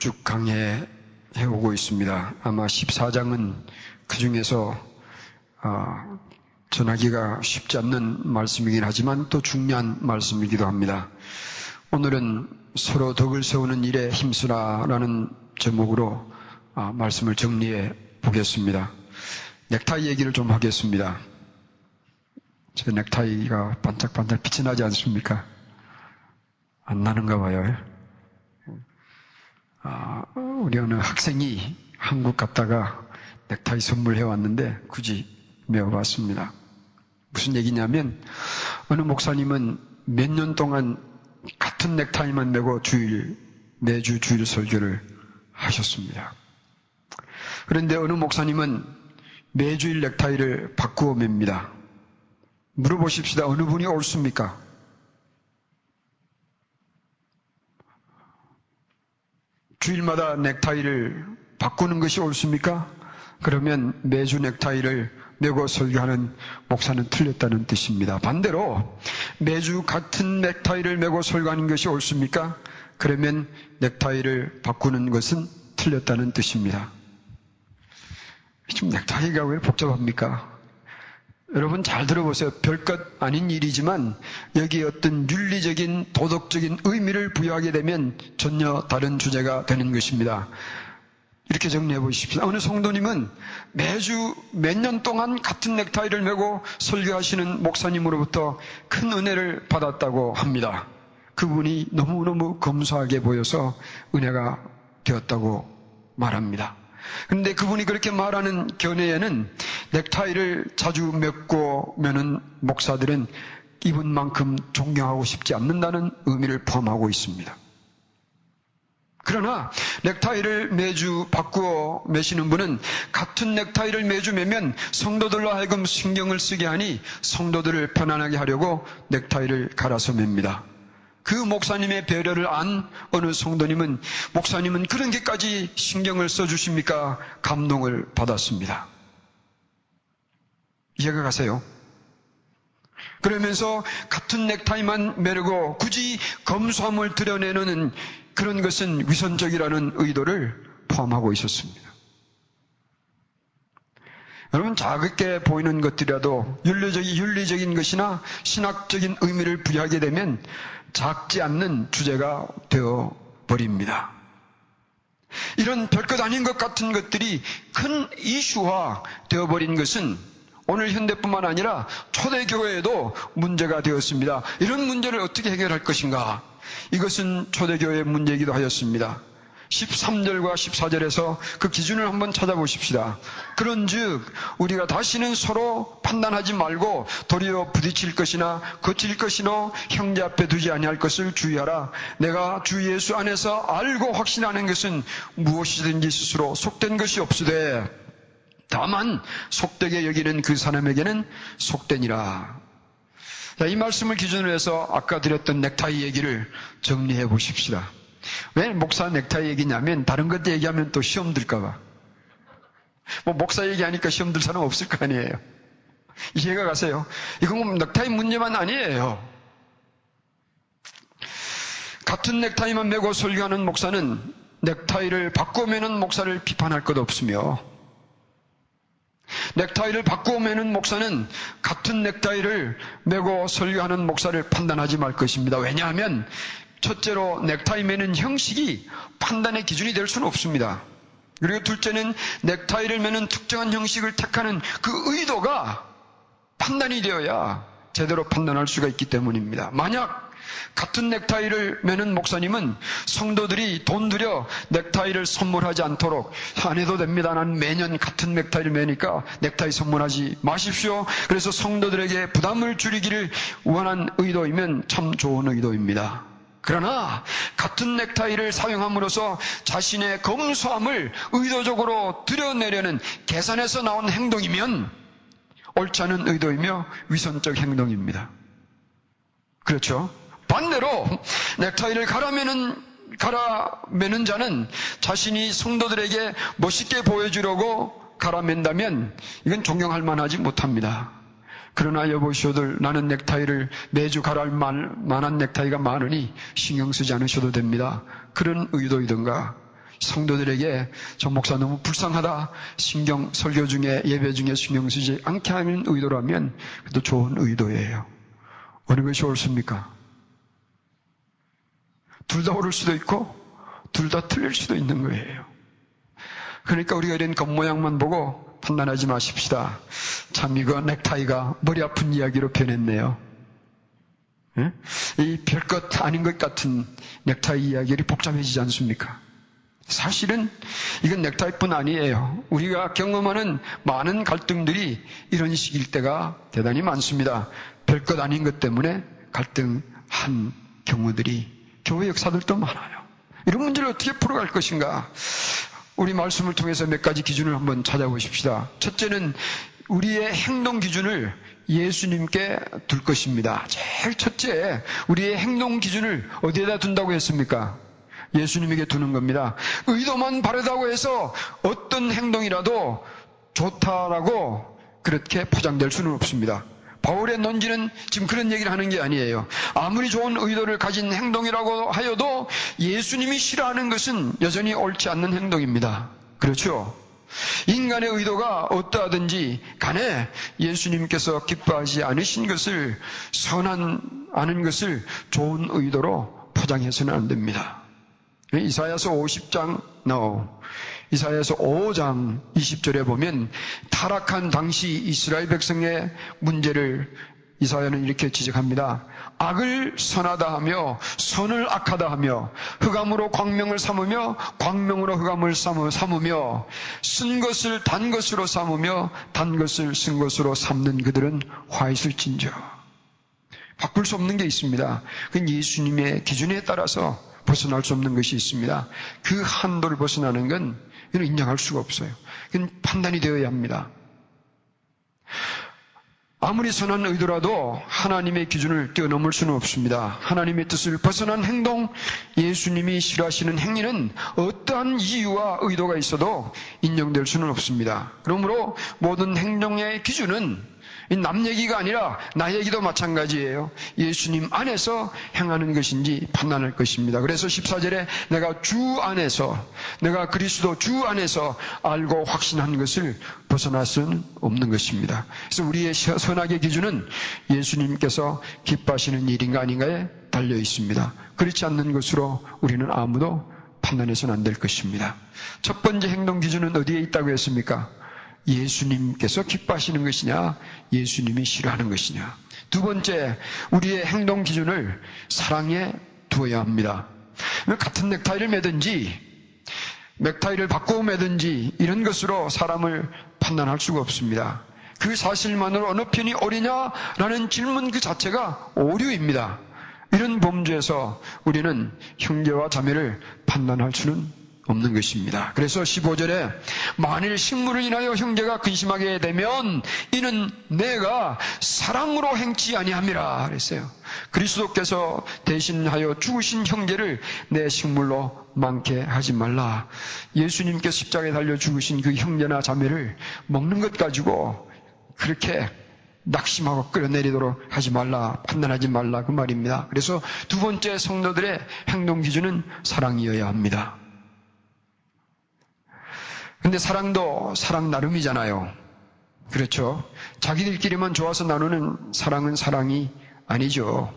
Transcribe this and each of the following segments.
쭉 강해 해 오고 있습니다. 아마 14장은 그 중에서 어, 전하기가 쉽지 않는 말씀이긴 하지만 또 중요한 말씀이기도 합니다. 오늘은 서로 덕을 세우는 일에 힘쓰라라는 제목으로 어, 말씀을 정리해 보겠습니다. 넥타이 얘기를 좀 하겠습니다. 제 넥타이가 반짝반짝 빛이 나지 않습니까? 안 나는가 봐요. 아, 우리 어느 학생이 한국 갔다가 넥타이 선물해 왔는데 굳이 메어봤습니다. 무슨 얘기냐면 어느 목사님은 몇 년 동안 같은 넥타이만 메고 주일 매주 주일 설교를 하셨습니다. 그런데 어느 목사님은 매주일 넥타이를 바꾸어 맵니다. 물어보십시다. 어느 분이 옳습니까? 주일마다 넥타이를 바꾸는 것이 옳습니까? 그러면 매주 넥타이를 메고 설교하는 목사는 틀렸다는 뜻입니다. 반대로 매주 같은 넥타이를 메고 설교하는 것이 옳습니까? 그러면 넥타이를 바꾸는 것은 틀렸다는 뜻입니다. 지금 넥타이가 왜 복잡합니까? 여러분 잘 들어보세요. 별것 아닌 일이지만 여기에 어떤 윤리적인 도덕적인 의미를 부여하게 되면 전혀 다른 주제가 되는 것입니다. 이렇게 정리해 보십시오. 어느 성도님은 매주 몇 년 동안 같은 넥타이를 메고 설교하시는 목사님으로부터 큰 은혜를 받았다고 합니다. 그분이 너무너무 검소하게 보여서 은혜가 되었다고 말합니다. 그런데 그분이 그렇게 말하는 견해에는 넥타이를 자주 맺고 매는 목사들은 이분만큼 존경하고 싶지 않는다는 의미를 포함하고 있습니다. 그러나 넥타이를 매주 바꾸어 매시는 분은 같은 넥타이를 매주 매면 성도들로 하여금 신경을 쓰게 하니 성도들을 편안하게 하려고 넥타이를 갈아서 맵니다. 그 목사님의 배려를 안 어느 성도님은 목사님은 그런 게까지 신경을 써주십니까? 감동을 받았습니다. 이해가 가세요? 그러면서 같은 넥타이만 매르고 굳이 검소함을 드러내는 그런 것은 위선적이라는 의도를 포함하고 있었습니다. 여러분 작게 보이는 것들이라도 윤리적인, 윤리적인 것이나 신학적인 의미를 부여하게 되면 작지 않는 주제가 되어 버립니다. 이런 별것 아닌 것 같은 것들이 큰 이슈화 되어버린 것은 오늘 현대뿐만 아니라 초대교회에도 문제가 되었습니다. 이런 문제를 어떻게 해결할 것인가? 이것은 초대교회의 문제이기도 하였습니다. 13절과 14절에서 그 기준을 한번 찾아보십시다. 그런 즉 우리가 다시는 서로 판단하지 말고 도리어 부딪힐 것이나 거칠 것이나 형제 앞에 두지 아니할 것을 주의하라. 내가 주 예수 안에서 알고 확신하는 것은 무엇이든지 스스로 속된 것이 없으되 다만 속되게 여기는 그 사람에게는 속되니라. 이 말씀을 기준으로 해서 아까 드렸던 넥타이 얘기를 정리해 보십시다. 왜 목사 넥타이 얘기냐면 다른 것 얘기하면 또 시험 들까봐. 뭐 목사 얘기하니까 시험 들 사람 없을 거 아니에요. 이해가 가세요? 이건 뭐 넥타이 문제만 아니에요. 같은 넥타이만 메고 설교하는 목사는 넥타이를 바꾸면은 목사를 비판할 것 없으며 넥타이를 매는 목사는 같은 넥타이를 메고 설교하는 목사를 판단하지 말 것입니다. 왜냐하면 첫째로 넥타이 매는 형식이 판단의 기준이 될 수는 없습니다. 그리고 둘째는 넥타이를 매는 특정한 형식을 택하는 그 의도가 판단이 되어야 제대로 판단할 수가 있기 때문입니다. 만약 같은 넥타이를 매는 목사님은 성도들이 돈 들여 넥타이를 선물하지 않도록 안 해도 됩니다. 난 매년 같은 넥타이를 매니까 넥타이 선물하지 마십시오. 그래서 성도들에게 부담을 줄이기를 원한 의도이면 참 좋은 의도입니다. 그러나 같은 넥타이를 사용함으로써 자신의 검소함을 의도적으로 드러내려는 계산에서 나온 행동이면 옳지 않은 의도이며 위선적 행동입니다. 그렇죠? 반대로 넥타이를 갈아매는 갈아매는 자는 자신이 성도들에게 멋있게 보여주려고 갈아맨다면 이건 존경할 만하지 못합니다. 그러나 여보시오들 나는 넥타이를 매주 갈아할 만한 넥타이가 많으니 신경 쓰지 않으셔도 됩니다. 그런 의도이든가 성도들에게 저 목사 너무 불쌍하다. 신경 설교 중에 예배 중에 신경 쓰지 않게 하는 의도라면 그것도 좋은 의도예요. 어느 것이 옳습니까? 둘 다 옳을 수도 있고 둘 다 틀릴 수도 있는 거예요. 그러니까 우리가 이런 겉모양만 보고 판단하지 마십시다. 참 이거 넥타이가 머리 아픈 이야기로 변했네요. 예? 이 별것 아닌 것 같은 넥타이 이야기를 복잡해지지 않습니까? 사실은 이건 넥타이뿐 아니에요. 우리가 경험하는 많은 갈등들이 이런 식일 때가 대단히 많습니다. 별것 아닌 것 때문에 갈등한 경우들이 교회 역사들도 많아요. 이런 문제를 어떻게 풀어갈 것인가? 우리 말씀을 통해서 몇 가지 기준을 한번 찾아보십시다. 첫째는 우리의 행동 기준을 예수님께 둘 것입니다. 제일 첫째, 우리의 행동 기준을 어디에다 둔다고 했습니까? 예수님에게 두는 겁니다. 의도만 바르다고 해서 어떤 행동이라도 좋다라고 그렇게 포장될 수는 없습니다. 바울의 논지는 지금 그런 얘기를 하는 게 아니에요. 아무리 좋은 의도를 가진 행동이라고 하여도 예수님이 싫어하는 것은 여전히 옳지 않는 행동입니다. 그렇죠? 인간의 의도가 어떠하든지 간에 예수님께서 기뻐하지 않으신 것을 선한 아는 것을 좋은 의도로 포장해서는 안 됩니다. 이사야서 50장 no. 이사야서 5장 20절에 보면 타락한 당시 이스라엘 백성의 문제를 이사야는 이렇게 지적합니다. 악을 선하다 하며 선을 악하다 하며 흑암으로 광명을 삼으며 광명으로 흑암을 삼으며 쓴 것을 단 것으로 삼으며 단 것을 쓴 것으로 삼는 그들은 화 있을진저. 바꿀 수 없는 게 있습니다. 그건 예수님의 기준에 따라서 벗어날 수 없는 것이 있습니다. 그 한도를 벗어나는 건 이건 인정할 수가 없어요. 이건 판단이 되어야 합니다. 아무리 선한 의도라도 하나님의 기준을 뛰어넘을 수는 없습니다. 하나님의 뜻을 벗어난 행동, 예수님이 싫어하시는 행위는 어떠한 이유와 의도가 있어도 인정될 수는 없습니다. 그러므로 모든 행동의 기준은 남 얘기가 아니라 나 얘기도 마찬가지예요. 예수님 안에서 행하는 것인지 판단할 것입니다. 그래서 14절에 내가 주 안에서, 내가 그리스도 주 안에서 알고 확신한 것을 벗어날 수는 없는 것입니다. 그래서 우리의 선악의 기준은 예수님께서 기뻐하시는 일인가 아닌가에 달려 있습니다. 그렇지 않는 것으로 우리는 아무도 판단해서는 안 될 것입니다. 첫 번째 행동 기준은 어디에 있다고 했습니까? 예수님께서 기뻐하시는 것이냐, 예수님이 싫어하는 것이냐. 두 번째, 우리의 행동 기준을 사랑에 두어야 합니다. 같은 넥타이를 매든지, 넥타이를 바꾸어 매든지, 이런 것으로 사람을 판단할 수가 없습니다. 그 사실만으로 어느 편이 옳으냐라는 질문 그 자체가 오류입니다. 이런 범죄에서 우리는 형제와 자매를 판단할 수는 없는 것입니다. 그래서 15절에 만일 식물을 인하여 형제가 근심하게 되면 이는 내가 사랑으로 행치 아니함이라 그랬어요. 그리스도께서 대신하여 죽으신 형제를 내 식물로 많게 하지 말라. 예수님께서 십자가에 달려 죽으신 그 형제나 자매를 먹는 것 가지고 그렇게 낙심하고 끌어내리도록 하지 말라, 판단하지 말라 그 말입니다. 그래서 두 번째 성도들의 행동 기준은 사랑이어야 합니다. 근데 사랑도 사랑 나름이잖아요. 그렇죠. 자기들끼리만 좋아서 나누는 사랑은 사랑이 아니죠.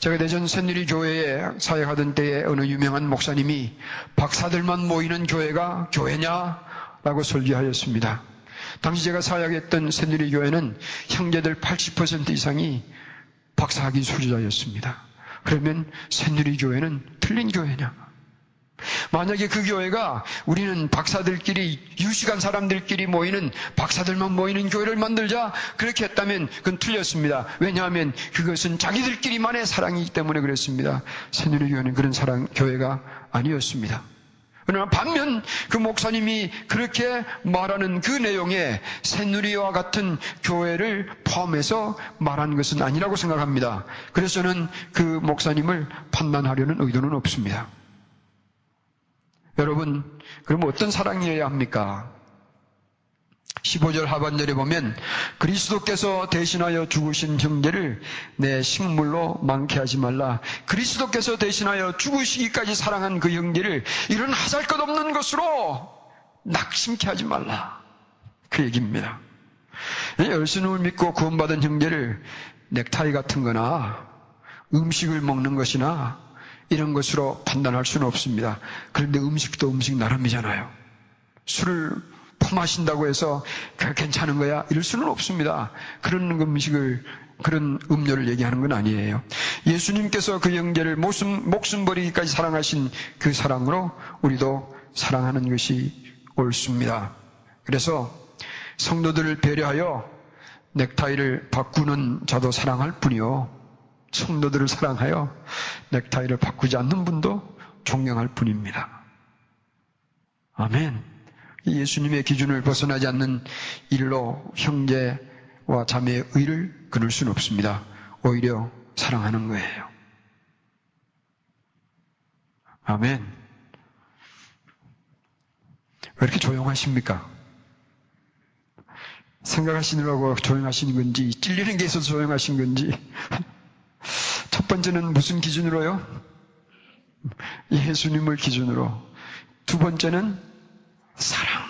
제가 대전 새누리 교회에 사역하던 때에 어느 유명한 목사님이 박사들만 모이는 교회가 교회냐? 라고 설교하였습니다. 당시 제가 사역했던 새누리 교회는 형제들 80% 이상이 박사학위 수료자였습니다. 그러면 새누리 교회는 틀린 교회냐? 만약에 그 교회가 우리는 박사들끼리 유식한 사람들끼리 모이는 박사들만 모이는 교회를 만들자 그렇게 했다면 그건 틀렸습니다. 왜냐하면 그것은 자기들끼리만의 사랑이기 때문에 그랬습니다. 새누리 교회는 그런 사랑 교회가 아니었습니다. 그러나 반면 그 목사님이 그렇게 말하는 그 내용에 새누리와 같은 교회를 포함해서 말한 것은 아니라고 생각합니다. 그래서 저는 그 목사님을 판단하려는 의도는 없습니다. 여러분, 그럼 어떤 사랑이어야 합니까? 15절 하반절에 보면 그리스도께서 대신하여 죽으신 형제를 내 식물로 많게 하지 말라. 그리스도께서 대신하여 죽으시기까지 사랑한 그 형제를 이런 하잘 것 없는 것으로 낙심케 하지 말라. 그 얘기입니다. 열심을 믿고 구원받은 형제를 넥타이 같은 거나 음식을 먹는 것이나 이런 것으로 판단할 수는 없습니다. 그런데 음식도 음식 나름이잖아요. 술을 퍼마신다고 해서 그 괜찮은 거야? 이럴 수는 없습니다. 그런 음식을, 그런 음료를 얘기하는 건 아니에요. 예수님께서 그 형제를 목숨, 목숨 버리기까지 사랑하신 그 사랑으로 우리도 사랑하는 것이 옳습니다. 그래서 성도들을 배려하여 넥타이를 바꾸는 자도 사랑할 뿐이요. 성도들을 사랑하여 넥타이를 바꾸지 않는 분도 존경할 뿐입니다. 아멘. 예수님의 기준을 벗어나지 않는 일로 형제와 자매의 의를 끊을 수는 없습니다. 오히려 사랑하는 거예요. 아멘. 왜 이렇게 조용하십니까? 생각하시느라고 조용하신 건지, 찔리는 게 있어서 조용하신 건지. 첫 번째는 무슨 기준으로요? 예수님을 기준으로. 두 번째는 사랑.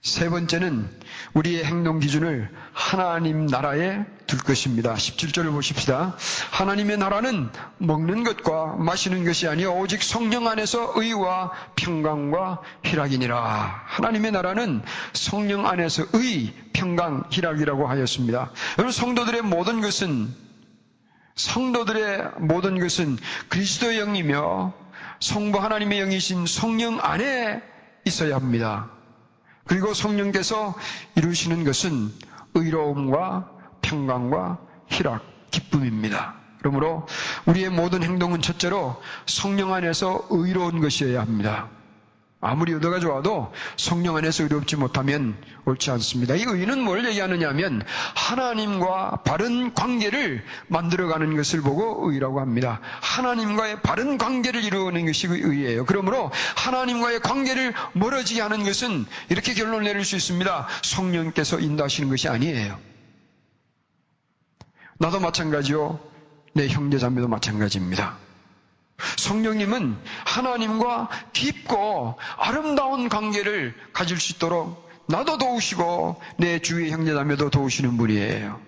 세 번째는 우리의 행동 기준을 하나님 나라에 둘 것입니다. 17절을 보십시다. 하나님의 나라는 먹는 것과 마시는 것이 아니요 오직 성령 안에서 의와 평강과 희락이니라. 하나님의 나라는 성령 안에서 의, 평강, 희락이라고 하였습니다. 여러분 성도들의 모든 것은 성도들의 모든 것은 그리스도의 영이며 성부 하나님의 영이신 성령 안에 있어야 합니다. 그리고 성령께서 이루시는 것은 의로움과 평강과 희락, 기쁨입니다. 그러므로 우리의 모든 행동은 첫째로 성령 안에서 의로운 것이어야 합니다. 아무리 의도가 좋아도 성령 안에서 의롭지 못하면 옳지 않습니다. 이 의는 뭘 얘기하느냐 하면 하나님과 바른 관계를 만들어가는 것을 보고 의라고 합니다. 하나님과의 바른 관계를 이루는 것이 의예요. 그러므로 하나님과의 관계를 멀어지게 하는 것은 이렇게 결론을 내릴 수 있습니다. 성령께서 인도하시는 것이 아니에요. 나도 마찬가지요. 내 형제 자매도 마찬가지입니다. 성령님은 하나님과 깊고 아름다운 관계를 가질 수 있도록 나도 도우시고 내 주위의 형제자매도 도우시는 분이에요.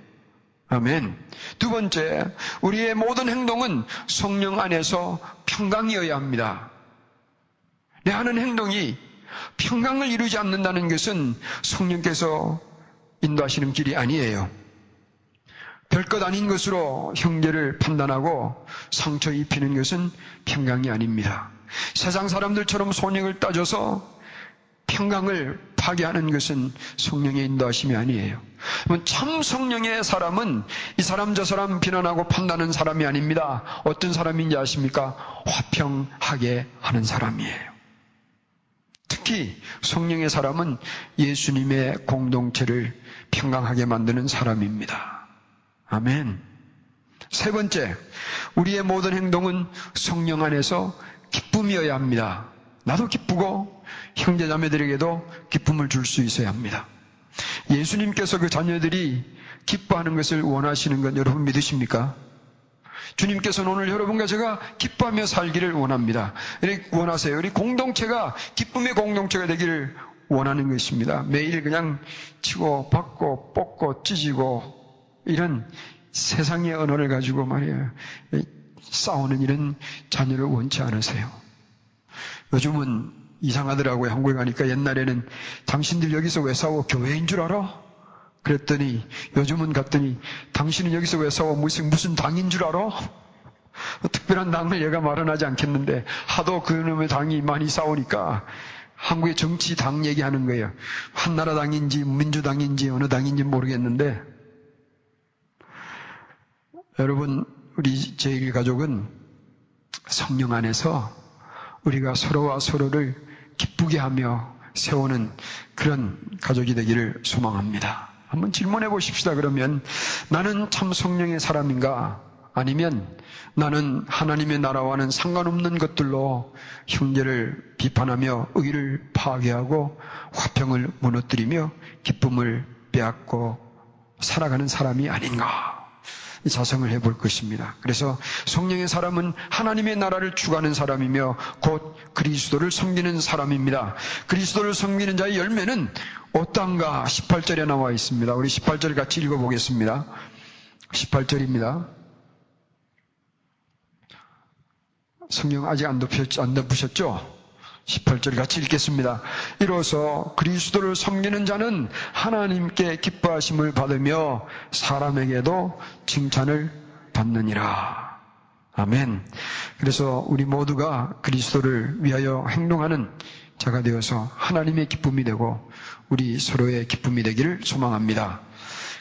아멘. 두 번째, 우리의 모든 행동은 성령 안에서 평강이어야 합니다. 내 하는 행동이 평강을 이루지 않는다는 것은 성령께서 인도하시는 길이 아니에요. 별것 아닌 것으로 형제를 판단하고 상처 입히는 것은 평강이 아닙니다. 세상 사람들처럼 손익을 따져서 평강을 파괴하는 것은 성령의 인도하심이 아니에요. 참 성령의 사람은 이 사람 저 사람 비난하고 판단하는 사람이 아닙니다. 어떤 사람인지 아십니까? 화평하게 하는 사람이에요. 특히 성령의 사람은 예수님의 공동체를 평강하게 만드는 사람입니다. 아멘. 세 번째, 우리의 모든 행동은 성령 안에서 기쁨이어야 합니다. 나도 기쁘고 형제 자매들에게도 기쁨을 줄 수 있어야 합니다. 예수님께서 그 자녀들이 기뻐하는 것을 원하시는 건 여러분 믿으십니까? 주님께서는 오늘 여러분과 제가 기뻐하며 살기를 원합니다. 원하세요. 우리 공동체가 기쁨의 공동체가 되기를 원하는 것입니다. 매일 그냥 치고 받고 뽑고 찢이고 이런 세상의 언어를 가지고 말이에요. 싸우는 이런 자녀를 원치 않으세요. 요즘은 이상하더라고요. 한국에 가니까 옛날에는 당신들 여기서 왜 싸워? 교회인 줄 알아? 그랬더니 요즘은 갔더니 당신은 여기서 왜 싸워? 무슨 무슨 당인 줄 알아? 특별한 당을 얘가 말은 하지 않겠는데 하도 그놈의 당이 많이 싸우니까 한국의 정치 당 얘기하는 거예요. 한나라당인지 민주당인지 어느 당인지 모르겠는데 여러분, 우리 제일 가족은 성령 안에서 우리가 서로와 서로를 기쁘게 하며 세우는 그런 가족이 되기를 소망합니다. 한번 질문해 보십시다. 그러면 나는 참 성령의 사람인가? 아니면 나는 하나님의 나라와는 상관없는 것들로 형제를 비판하며 의를 파괴하고 화평을 무너뜨리며 기쁨을 빼앗고 살아가는 사람이 아닌가. 자성을 해볼 것입니다. 그래서 성령의 사람은 하나님의 나라를 주관하는 사람이며 곧 그리스도를 섬기는 사람입니다. 그리스도를 섬기는 자의 열매는 어떤가 18절에 나와 있습니다. 우리 18절 같이 읽어보겠습니다. 18절입니다. 성경 아직 안 덮으셨죠? 18절 같이 읽겠습니다. 이로써 그리스도를 섬기는 자는 하나님께 기뻐하심을 받으며 사람에게도 칭찬을 받느니라. 아멘. 그래서 우리 모두가 그리스도를 위하여 행동하는 자가 되어서 하나님의 기쁨이 되고 우리 서로의 기쁨이 되기를 소망합니다.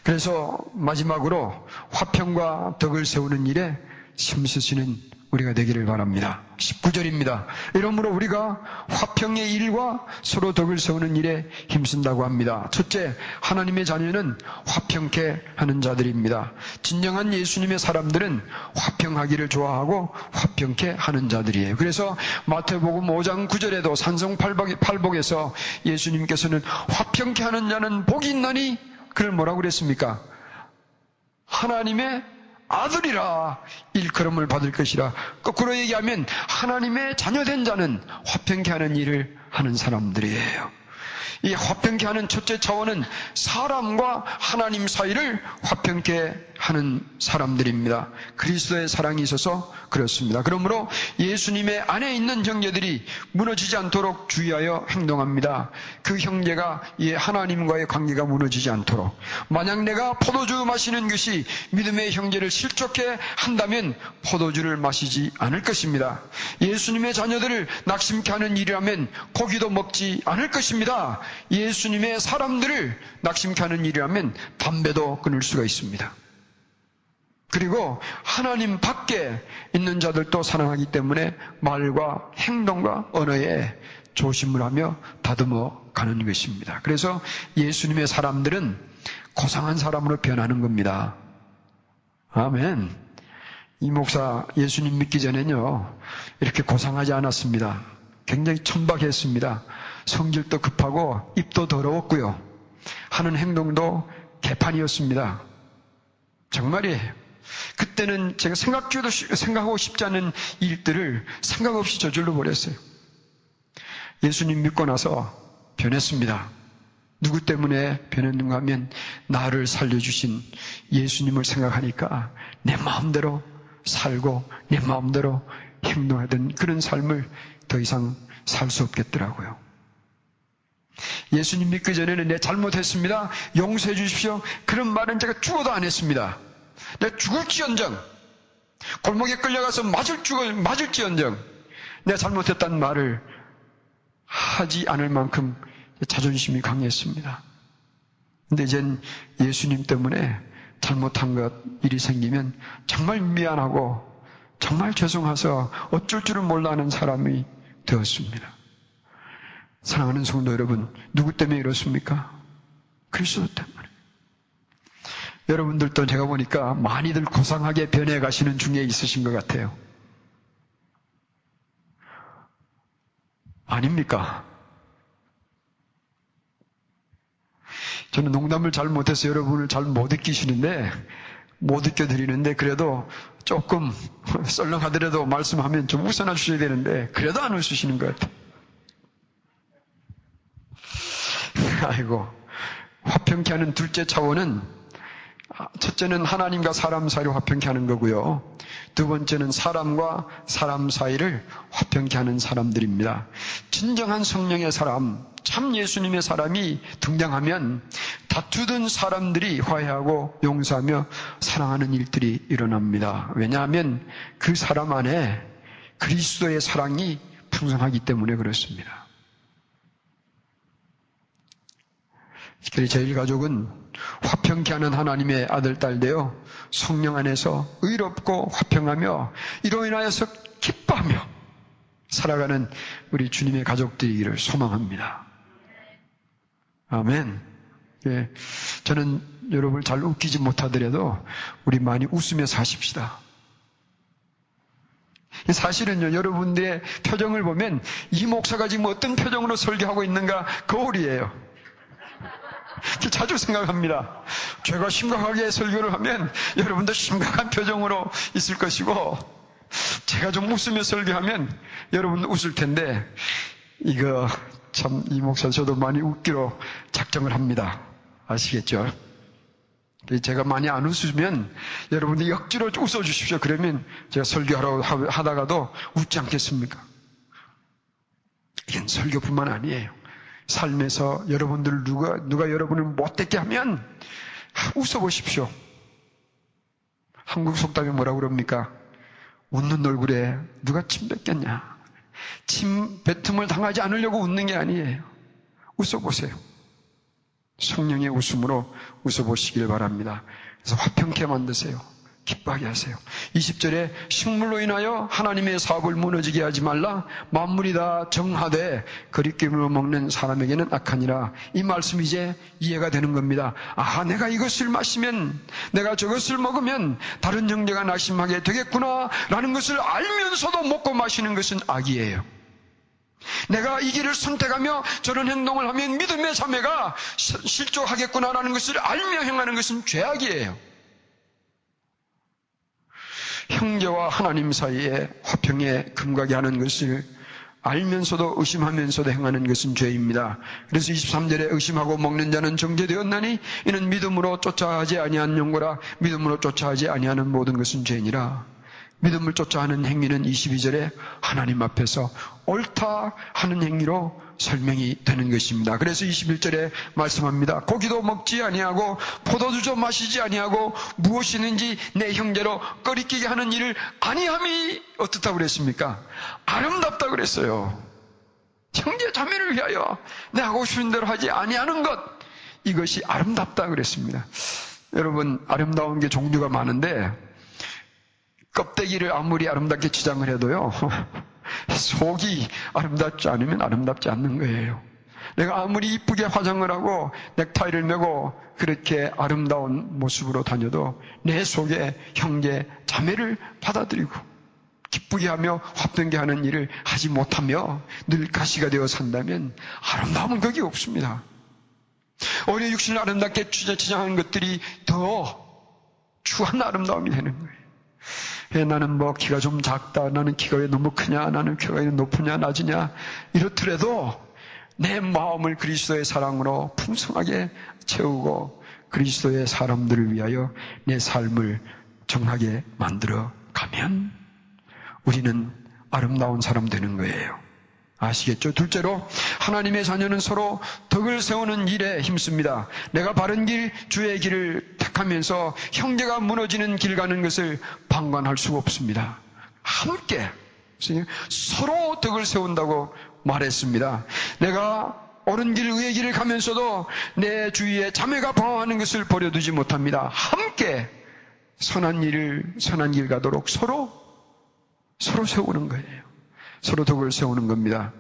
그래서 마지막으로 화평과 덕을 세우는 일에 힘쓰시는 우리가 되기를 바랍니다. 19절입니다. 이러므로 우리가 화평의 일과 서로 덕을 세우는 일에 힘쓴다고 합니다. 첫째, 하나님의 자녀는 화평케 하는 자들입니다. 진정한 예수님의 사람들은 화평하기를 좋아하고 화평케 하는 자들이에요. 그래서 마태복음 5장 9절에도 산성 팔복에서 예수님께서는 화평케 하는 자는 복이 있나니 그를 뭐라고 그랬습니까? 하나님의 아들이라 일컬음을 받을 것이라. 거꾸로 얘기하면 하나님의 자녀된 자는 화평케 하는 일을 하는 사람들이에요. 이 화평케 하는 첫째 차원은 사람과 하나님 사이를 화평케 하는 사람들입니다. 그리스도의 사랑이 있어서 그렇습니다. 그러므로 예수님의 안에 있는 형제들이 무너지지 않도록 주의하여 행동합니다. 그 형제가 이 하나님과의 관계가 무너지지 않도록. 만약 내가 포도주 마시는 것이 믿음의 형제를 실족해 한다면 포도주를 마시지 않을 것입니다. 예수님의 자녀들을 낙심케 하는 일이라면 고기도 먹지 않을 것입니다. 예수님의 사람들을 낙심케 하는 일이라면 담배도 끊을 수가 있습니다. 그리고 하나님 밖에 있는 자들도 사랑하기 때문에 말과 행동과 언어에 조심을 하며 다듬어 가는 것입니다. 그래서 예수님의 사람들은 고상한 사람으로 변하는 겁니다. 아멘. 이 목사 예수님 믿기 전에는요, 이렇게 고상하지 않았습니다. 굉장히 천박했습니다. 성질도 급하고 입도 더러웠고요. 하는 행동도 개판이었습니다. 정말이에요. 그때는 제가 생각지도 생각하고 싶지 않은 일들을 생각 없이 저질러 버렸어요. 예수님 믿고 나서 변했습니다. 누구 때문에 변했는가 하면 나를 살려주신 예수님을 생각하니까 내 마음대로 살고 내 마음대로 행동하던 그런 삶을 더 이상 살 수 없겠더라고요. 예수님 믿기 전에는 내 잘못했습니다. 용서해 주십시오. 그런 말은 제가 죽어도 안 했습니다. 내 죽을지언정 골목에 끌려가서 맞을 죽을 맞을지언정 내가 잘못했다는 말을 하지 않을 만큼 자존심이 강했습니다. 근데 이젠 예수님 때문에 잘못한 것 일이 생기면 정말 미안하고 정말 죄송해서 어쩔 줄을 몰라 하는 사람이 되었습니다. 사랑하는 성도 여러분, 누구 때문에 이렇습니까? 그리스도 때문에. 여러분들도 제가 보니까 많이들 고상하게 변해 가시는 중에 있으신 것 같아요. 아닙니까? 저는 농담을 잘 못해서 여러분을 잘 못 느끼시는데, 못 느껴드리는데, 그래도 조금 썰렁하더라도 말씀하면 좀 웃어나 주셔야 되는데, 그래도 안 웃으시는 것 같아요. 아이고, 화평케 하는 둘째 차원은 첫째는 하나님과 사람 사이를 화평케 하는 거고요. 두 번째는 사람과 사람 사이를 화평케 하는 사람들입니다. 진정한 성령의 사람, 참 예수님의 사람이 등장하면 다투던 사람들이 화해하고 용서하며 사랑하는 일들이 일어납니다. 왜냐하면 그 사람 안에 그리스도의 사랑이 풍성하기 때문에 그렇습니다. 특히 저희 가족은 화평케 하는 하나님의 아들, 딸 되어 성령 안에서 의롭고 화평하며 이로 인하여서 기뻐하며 살아가는 우리 주님의 가족들이기를 소망합니다. 아멘. 예, 저는 여러분을 잘 웃기지 못하더라도 우리 많이 웃으며 사십시다. 사실은요, 여러분들의 표정을 보면 이 목사가 지금 어떤 표정으로 설교하고 있는가 거울이에요. 자주 생각합니다. 제가 심각하게 설교를 하면 여러분도 심각한 표정으로 있을 것이고, 제가 좀 웃으며 설교하면 여러분 웃을 텐데, 이거 참 이 목사 저도 많이 웃기로 작정을 합니다. 아시겠죠? 제가 많이 안 웃으면 여러분들 억지로 웃어주십시오. 그러면 제가 설교하러 하다가도 웃지 않겠습니까? 이건 설교뿐만 아니에요. 삶에서 여러분들 누가, 누가 여러분을 못되게 하면 웃어보십시오. 한국 속담에 뭐라고 그럽니까? 웃는 얼굴에 누가 침 뱉겠냐? 침 뱉음을 당하지 않으려고 웃는 게 아니에요. 웃어보세요. 성령의 웃음으로 웃어보시길 바랍니다. 그래서 화평케 만드세요. 기뻐하게 하세요. 20절에 식물로 인하여 하나님의 사업을 무너지게 하지 말라. 만물이 다 정하되 그리낌으로 먹는 사람에게는 악하니라. 이 말씀이 이제 이해가 되는 겁니다. 아, 내가 이것을 마시면, 내가 저것을 먹으면 다른 형제가 낙심하게 되겠구나. 라는 것을 알면서도 먹고 마시는 것은 악이에요. 내가 이 길을 선택하며 저런 행동을 하면 믿음의 자매가 실족하겠구나라는 것을 알며 행하는 것은 죄악이에요. 형제와 하나님 사이에 화평에 금가게 하는 것을 알면서도 의심하면서도 행하는 것은 죄입니다. 그래서 23절에 의심하고 먹는 자는 정죄되었나니 이는 믿음으로 쫓아하지 아니한 용거라 믿음으로 쫓아하지 아니하는 모든 것은 죄니라. 믿음을 쫓아하는 행위는 22절에 하나님 앞에서 옳다 하는 행위로 설명이 되는 것입니다. 그래서 21절에 말씀합니다. 고기도 먹지 아니하고 포도주도 마시지 아니하고 무엇이든지 내 형제로 꺼리끼게 하는 일을 아니함이 어떻다고 그랬습니까? 아름답다 그랬어요. 형제 자매를 위하여 내 하고 싶은 대로 하지 아니하는 것 이것이 아름답다 그랬습니다. 여러분 아름다운 게 종류가 많은데 껍데기를 아무리 아름답게 치장을 해도요, 속이 아름답지 않으면 아름답지 않는 거예요. 내가 아무리 이쁘게 화장을 하고 넥타이를 메고 그렇게 아름다운 모습으로 다녀도 내 속에 형제, 자매를 받아들이고 기쁘게 하며 화평게 하는 일을 하지 못하며 늘 가시가 되어 산다면 아름다움은 거기 없습니다. 오히려 육신을 아름답게 취재치장하는 것들이 더 추한 아름다움이 되는 거예요. 왜 나는 뭐 키가 좀 작다. 나는 키가 왜 너무 크냐. 나는 키가 왜 높으냐, 낮으냐. 이렇더라도 내 마음을 그리스도의 사랑으로 풍성하게 채우고 그리스도의 사람들을 위하여 내 삶을 정하게 만들어 가면 우리는 아름다운 사람 되는 거예요. 아시겠죠? 둘째로 하나님의 자녀는 서로 덕을 세우는 일에 힘씁니다. 내가 바른 길, 주의 길을 택하면서 형제가 무너지는 길 가는 것을 방관할 수가 없습니다. 함께 서로 덕을 세운다고 말했습니다. 내가 옳은 길, 의의 길을 가면서도 내 주위에 자매가 방황하는 것을 버려두지 못합니다. 함께 선한 일을, 선한 길 가도록 서로, 서로 세우는 거예요. 서로 덕을 세우는 겁니다.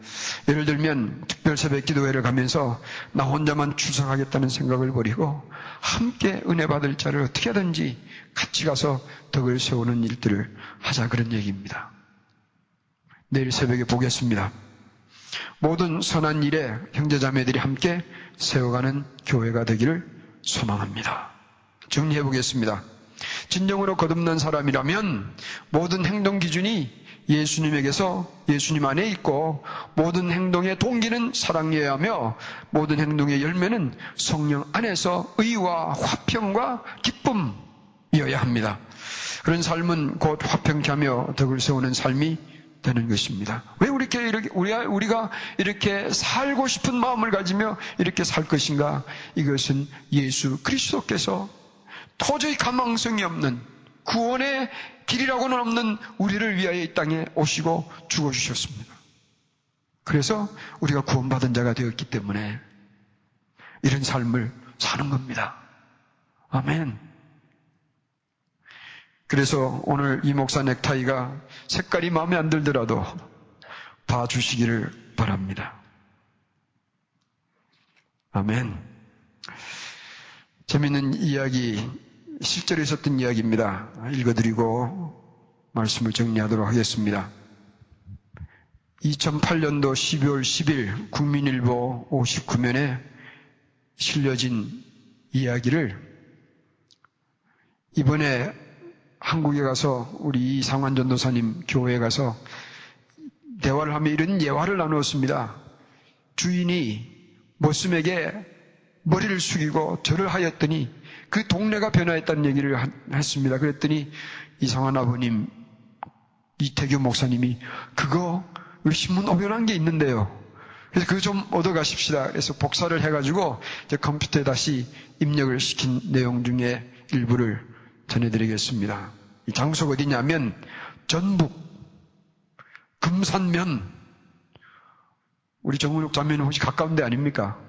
예를 들면 특별 새벽 기도회를 가면서 나 혼자만 출석하겠다는 생각을 버리고 함께 은혜 받을 자를 어떻게 하든지 같이 가서 덕을 세우는 일들을 하자 그런 얘기입니다. 내일 새벽에 보겠습니다. 모든 선한 일에 형제자매들이 함께 세워가는 교회가 되기를 소망합니다. 정리해 보겠습니다. 진정으로 거듭난 사람이라면 모든 행동 기준이 예수님에게서 예수님 안에 있고 모든 행동의 동기는 사랑이어야 하며 모든 행동의 열매는 성령 안에서 의와 화평과 기쁨이어야 합니다. 그런 삶은 곧 화평케 하며 덕을 세우는 삶이 되는 것입니다. 왜 이렇게, 이렇게 우리가, 이렇게 살고 싶은 마음을 가지며 이렇게 살 것인가? 이것은 예수 그리스도께서 도저히 가망성이 없는 구원의 길이라고는 없는 우리를 위하여 이 땅에 오시고 죽어주셨습니다. 그래서 우리가 구원받은 자가 되었기 때문에 이런 삶을 사는 겁니다. 아멘. 그래서 오늘 이 목사 넥타이가 색깔이 마음에 안 들더라도 봐주시기를 바랍니다. 아멘. 재밌는 이야기 실제로 있었던 이야기입니다. 읽어드리고 말씀을 정리하도록 하겠습니다. 2008년도 12월 10일 국민일보 59면에 실려진 이야기를 이번에 한국에 가서 우리 이상환 전도사님 교회에 가서 대화를 하며 이런 예화를 나누었습니다. 주인이 모슴에게 머리를 숙이고 절을 하였더니 그 동네가 변화했다는 얘기를 했습니다. 그랬더니 이상환 아버님, 이태규 목사님이 그거 신문 오변한 게 있는데요. 그래서 그거 좀 얻어가십시다. 그래서 복사를 해가지고 이제 컴퓨터에 다시 입력을 시킨 내용 중에 일부를 전해드리겠습니다. 이 장소가 어디냐면 전북 금산면 우리 정은욱 자매는 혹시 가까운 데 아닙니까?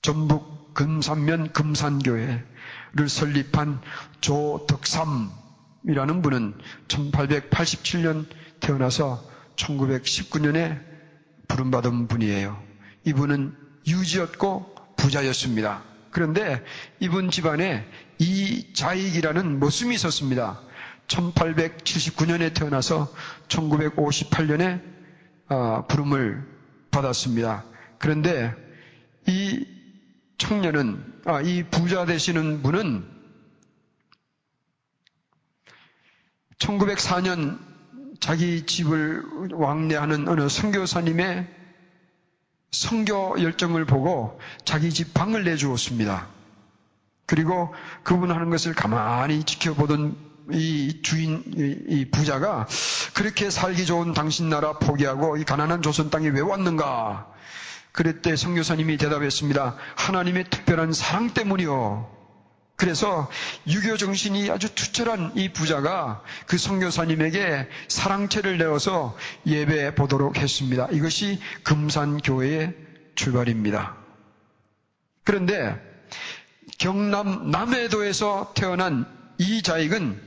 전북 금산면 금산교회를 설립한 조덕삼이라는 분은 1887년 태어나서 1919년에 부름받은 분이에요. 이분은 유지였고 부자였습니다. 그런데 이분 집안에 이자익이라는 모습이 있었습니다. 1879년에 태어나서 1958년에 아, 부름을 받았습니다. 그런데 이 청년은, 아, 이 부자 되시는 분은 1904년 자기 집을 왕래하는 어느 선교사님의 성교 열정을 보고 자기 집 방을 내주었습니다. 그리고 그분 하는 것을 가만히 지켜보던 이 주인, 이 부자가 그렇게 살기 좋은 당신 나라 포기하고 이 가난한 조선 땅에 왜 왔는가? 그랬대 성교사님이 대답했습니다. 하나님의 특별한 사랑 때문이요. 그래서 유교 정신이 아주 투철한 이 부자가 그 성교사님에게 사랑채를 내어서 예배 보도록 했습니다. 이것이 금산교회의 출발입니다. 그런데 경남 남해도에서 태어난 이 자익은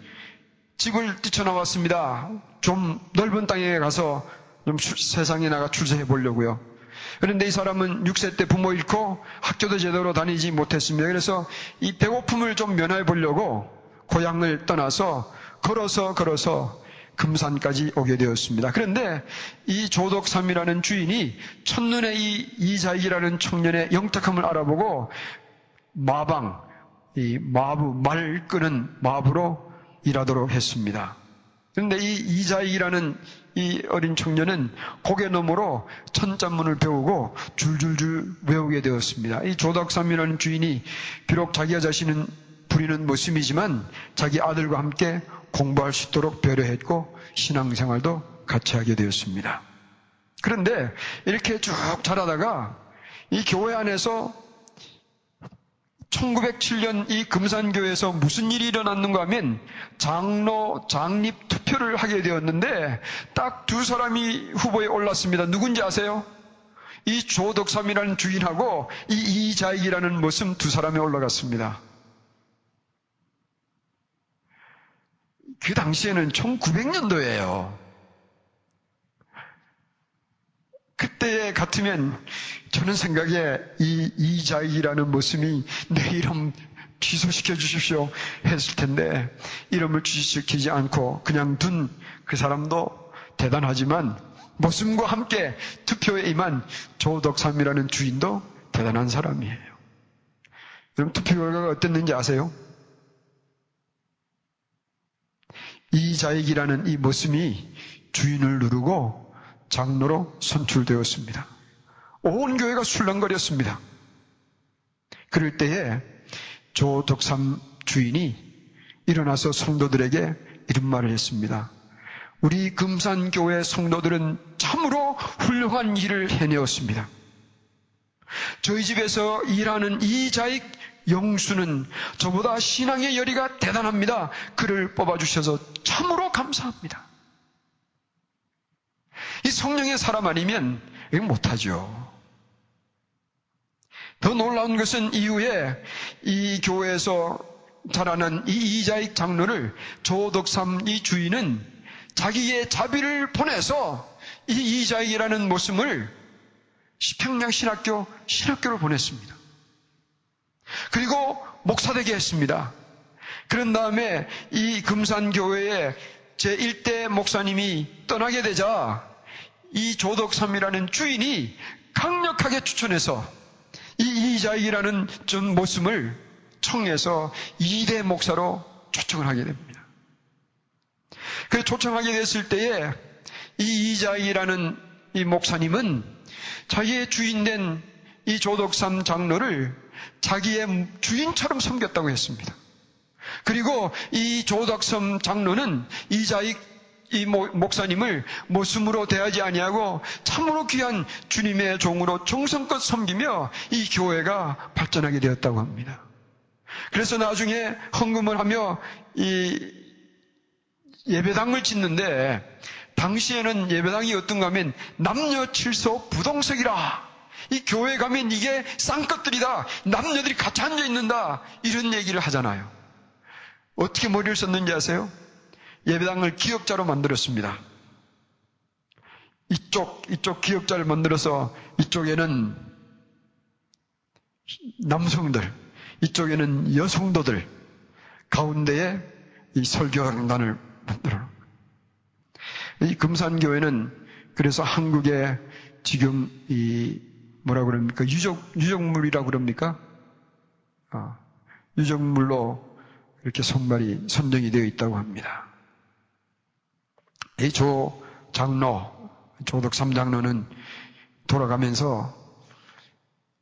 집을 뛰쳐나왔습니다. 좀 넓은 땅에 가서 좀 세상에 나가 출세해 보려고요. 그런데 이 사람은 6세 때 부모 잃고 학교도 제대로 다니지 못했습니다. 그래서 이 배고픔을 좀 면해 보려고 고향을 떠나서 걸어서 걸어서 금산까지 오게 되었습니다. 그런데 이 조덕삼이라는 주인이 첫눈에 이 이자익이라는 청년의 영탁함을 알아보고 마방, 이 마부, 말 끄는 마부로 일하도록 했습니다. 그런데 이 이자익이라는 이 어린 청년은 고개 너머로 천자문을 배우고 줄줄줄 외우게 되었습니다. 이 조덕삼이라는 주인이 비록 자기가 자신은 부리는 모습이지만 자기 아들과 함께 공부할 수 있도록 배려했고 신앙생활도 같이 하게 되었습니다. 그런데 이렇게 쭉 자라다가 이 교회 안에서 1907년 이 금산교에서 무슨 일이 일어났는가 하면 장로, 장립 투표를 하게 되었는데 딱 두 사람이 후보에 올랐습니다. 누군지 아세요? 이 조덕삼이라는 주인하고 이 이자익이라는 모습 두 사람이 올라갔습니다. 그 당시에는 1900년도예요. 그때 같으면 저는 생각에 이 이자익이라는 모습이 내 이름 취소시켜 주십시오 했을 텐데 이름을 취소시키지 않고 그냥 둔 그 사람도 대단하지만 모습과 함께 투표에 임한 조덕삼이라는 주인도 대단한 사람이에요. 그럼 투표 결과가 어땠는지 아세요? 이자익이라는 이 모습이 주인을 누르고 장로로 선출되었습니다. 온 교회가 술렁거렸습니다. 그럴 때에 조덕삼 주인이 일어나서 성도들에게 이런 말을 했습니다. 우리 금산교회 성도들은 참으로 훌륭한 일을 해내었습니다. 저희 집에서 일하는 이자익 영수는 저보다 신앙의 열의가 대단합니다. 그를 뽑아주셔서 참으로 감사합니다. 이 성령의 사람 아니면 이거 못하죠. 더 놀라운 것은 이후에 이 교회에서 자라난 이 이자익 장로를 조덕삼 이 주인은 자기의 자비를 보내서 이 이자익이라는 모습을 평양 신학교 신학교를 보냈습니다. 그리고 목사되게 했습니다. 그런 다음에 이 금산교회에 제1대 목사님이 떠나게 되자 이 조덕삼이라는 주인이 강력하게 추천해서 이 이자익이라는 전 모습을 청해서 2대 목사로 초청을 하게 됩니다. 그 초청하게 됐을 때에 이 이자익이라는 이 목사님은 자기의 주인된 이 조덕삼 장로를 자기의 주인처럼 섬겼다고 했습니다. 그리고 이 조덕섬 장로는 이자익 이 목사님을 모습으로 대하지 아니하고 참으로 귀한 주님의 종으로 정성껏 섬기며 이 교회가 발전하게 되었다고 합니다. 그래서 나중에 헌금을 하며 이 예배당을 짓는데 당시에는 예배당이 어떤가 하면 남녀 칠소 부동석이라 이 교회 가면 이게 쌍것들이다 남녀들이 같이 앉아 있는다 이런 얘기를 하잖아요. 어떻게 머리를 썼는지 아세요? 예배당을 기역자로 만들었습니다. 이쪽, 이쪽 기역자를 만들어서 이쪽에는 남성들, 이쪽에는 여성도들, 가운데에 이 설교강단을 만들어 이 금산교회는 그래서 한국의 지금 이 뭐라 그럽니까? 유적, 유적물이라고 그럽니까? 아, 유적물로 이렇게 선발이 선정이 되어 있다고 합니다. 이 조 장로, 조덕 삼장로는 돌아가면서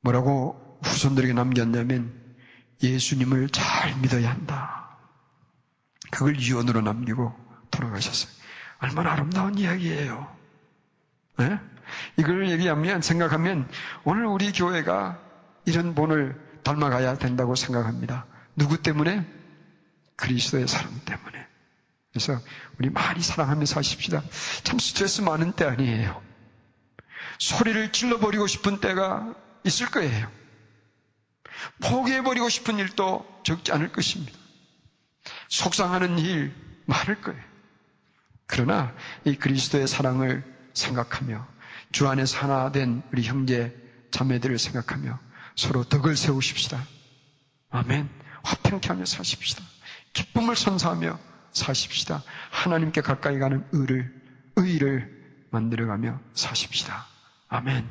뭐라고 후손들에게 남겼냐면 예수님을 잘 믿어야 한다. 그걸 유언으로 남기고 돌아가셨어요. 얼마나 아름다운 이야기예요. 네? 이걸 얘기하면 생각하면 오늘 우리 교회가 이런 본을 닮아가야 된다고 생각합니다. 누구 때문에? 그리스도의 사랑 때문에. 그래서 우리 많이 사랑하면서 사십시다. 참 스트레스 많은 때 아니에요. 소리를 질러버리고 싶은 때가 있을 거예요. 포기해버리고 싶은 일도 적지 않을 것입니다. 속상하는 일 많을 거예요. 그러나 이 그리스도의 사랑을 생각하며 주 안에서 하나 된 우리 형제 자매들을 생각하며 서로 덕을 세우십시다. 아멘. 화평케 하며 사십시다. 기쁨을 선사하며 사십시다. 하나님께 가까이 가는 의를, 의를 만들어가며 사십시다. 아멘.